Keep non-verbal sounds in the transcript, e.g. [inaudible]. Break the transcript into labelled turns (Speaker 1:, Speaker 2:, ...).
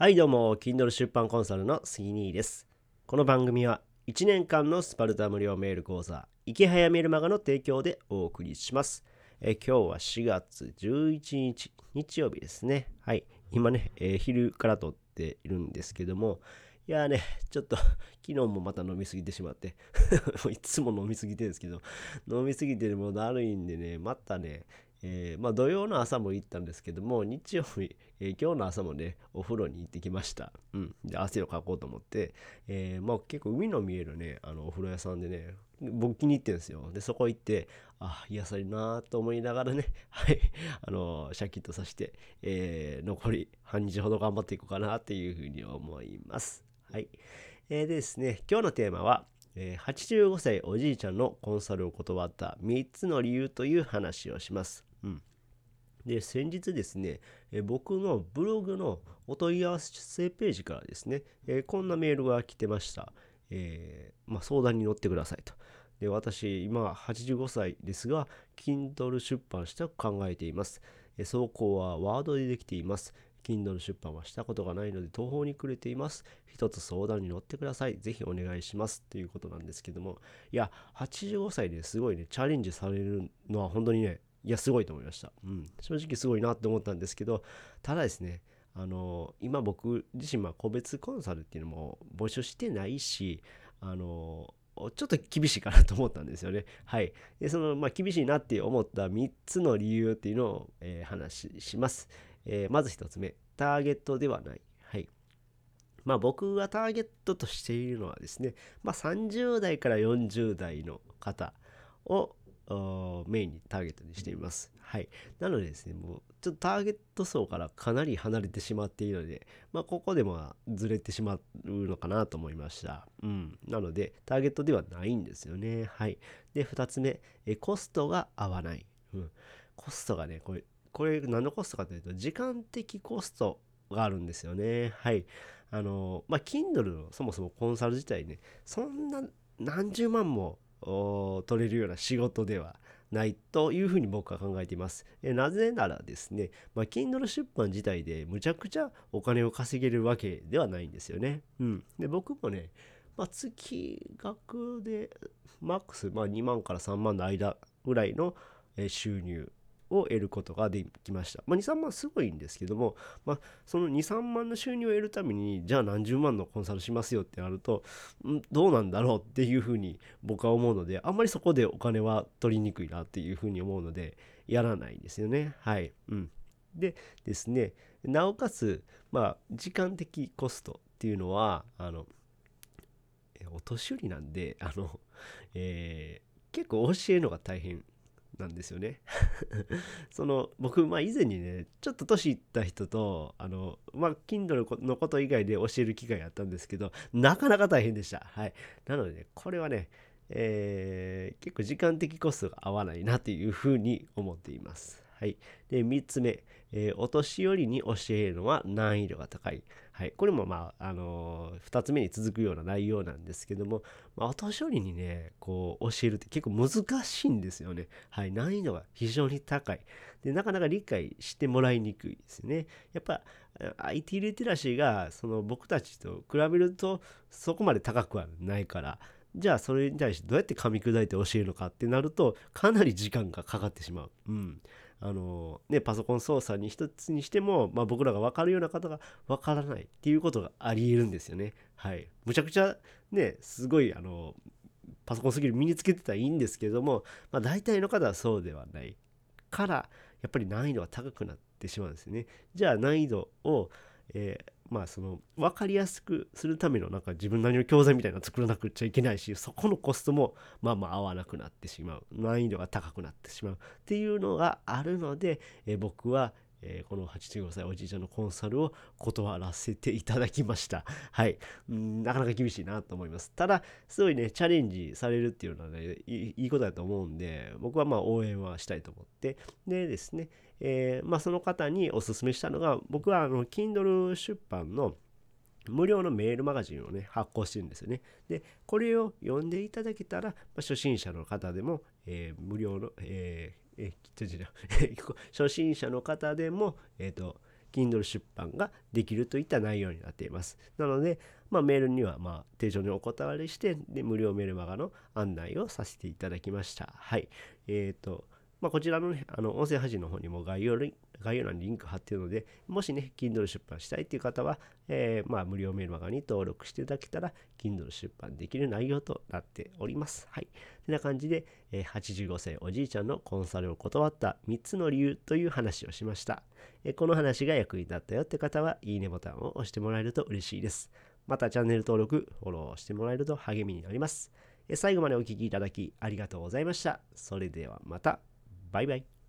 Speaker 1: はいどうも Kindle 出版コンサルの杉兄です。この番組は1年間のスパルタ無料メール講座池早メルマガの提供でお送りします。え今日は4月11日日曜日ですね。はい。今ね、えー、昼から撮っているんですけどもいやーね、ちょっと昨日もまた飲みすぎてしまって [laughs] いつも飲みすぎてるんですけど、飲みすぎてるもだるいんでね、またね、えー、まあ土曜の朝も行ったんですけども、日曜日、えー、今日の朝もね、お風呂に行ってきました。うん。で、汗をかこうと思って、えー、まあ結構海の見えるね、あのお風呂屋さんでね、僕気に入ってるんですよ。で、そこ行って、あ、癒されるなと思いながらね、[laughs] はい、あの、シャキッとさして、え、残り半日ほど頑張っていこうかなっていうふうに思います。はい。えー、でですね、今日のテーマは、え、85歳おじいちゃんのコンサルを断った3つの理由という話をします。うん。で、先日ですね、え、僕のブログのお問い合わせページからですね、え、こんなメールが来てました。えー、まあ、相談に乗ってくださいと。で私、今85歳ですが、Kindle 出版したく考えています。走行はワードでできています。Kindle 出版はしたことがないので途方に暮れています。一つ相談に乗ってください。ぜひお願いします。ということなんですけども、いや、85歳ですごいね、チャレンジされるのは本当にね、いや、すごいと思いました。うん。正直すごいなって思ったんですけど、ただですね、あの今僕自身、ま個別コンサルっていうのも募集してないし、あのちょっと厳しいかなと思ったんですよね。はい。で、その、まあ、厳しいなって思った3つの理由っていうのを、えー、話します。えー、まず1つ目、ターゲットではない。はい。まあ僕がターゲットとしているのはですね、まあ30代から40代の方をメインにターゲットにしています。はい。なのでですね、もうちょっとターゲット層からかなり離れてしまっているので、まあここでもずれてしまうのかなと思いました。うん。なので、ターゲットではないんですよね。はい。で、2つ目、えコストが合わない。うん。コストがね、これこれ何のコストかというと、時間的コストがあるんですよね。はい。あの、まあ、Kindle のそもそもコンサル自体ね、そんな何十万も取れるような仕事ではないというふうに僕は考えています。えなぜならですね、まあ、Kindle 出版自体でむちゃくちゃお金を稼げるわけではないんですよね。うん。で、僕もね、まあ、月額でマックス、まあ、2万から3万の間ぐらいの収入を得ることができました。まあ、2、3万すごいんですけども、まあ、その2、3万の収入を得るために、じゃあ何十万のコンサルしますよってなると、んどうなんだろうっていうふうに僕は思うので、あんまりそこでお金は取りにくいなっていうふうに思うので、やらないんですよね。はい。うん。でですね、なおかつ、まあ、時間的コストっていうのは、あの、お年寄りなんで、あの、えー、結構教えるのが大変なんですよね。[laughs] その僕、まあ、以前にねちょっと年いった人とあのまあ Kindle のこと以外で教える機会があったんですけどなかなか大変でした。はい。なのでねこれはねえー、結構時間的コストが合わないなというふうに思っています。はい。で、3つ目、えー、お年寄りに教えるのは難易度が高い。はい。これもまあ、あのー、2つ目に続くような内容なんですけども、まあ、お年寄りにね、こう、教えるって結構難しいんですよね。はい。難易度が非常に高い。で、なかなか理解してもらいにくいですね。やっぱ、IT リテラシーが、その僕たちと比べると、そこまで高くはないから、じゃあそれに対してどうやって噛み砕いて教えるのかってなるとかなり時間がかかってしまう。うん。あのね、パソコン操作に一つにしても、まあ、僕らが分かるような方が分からないっていうことがありえるんですよね。はい。むちゃくちゃね、すごい、あの、パソコンスキル身につけてたらいいんですけども、まあ、大体の方はそうではないから、やっぱり難易度が高くなってしまうんですよね。じゃあ難易度を、えーまあその分かりやすくするためのなんか自分なりの教材みたいなの作らなくちゃいけないしそこのコストもまあまあ合わなくなってしまう。難易度が高くなってしまうっていうのがあるので、え僕はえー、この85歳おじいちゃんのコンサルを断らせていただきました。[laughs] はい。んなかなか厳しいなと思います。ただ、すごいね、チャレンジされるっていうのはね、いいことだと思うんで、僕はまあ応援はしたいと思って、でですね、えー、まあその方におすすめしたのが、僕はあの、Kindle 出版の無料のメールマガジンをね、発行してるんですよね。で、これを読んでいただけたら、まあ、初心者の方でも、えー、無料の、えーえー、初心者の方でも、えっ、ー、と、Kindle 出版ができるといった内容になっています。なので、まあ、メールにはまあ定常にお断りしてで無料メルマガの案内をさせていただきました。はい。えっ、ー、と、まあ、こちらのね、あの音声配信の方にも概要概要欄にリンク貼っているので、もしね、Kindle 出版したいっていう方は、えー、まあ、無料メルマガに登録していただけたら、Kindle 出版できる内容となっております。はい。てな感じで、えー、85歳おじいちゃんのコンサルを断った3つの理由という話をしました。えー、この話が役に立ったよって方は、いいねボタンを押してもらえると嬉しいです。またチャンネル登録、フォローしてもらえると励みになります。最後までお聴きいただきありがとうございました。それではまた。バイバイ。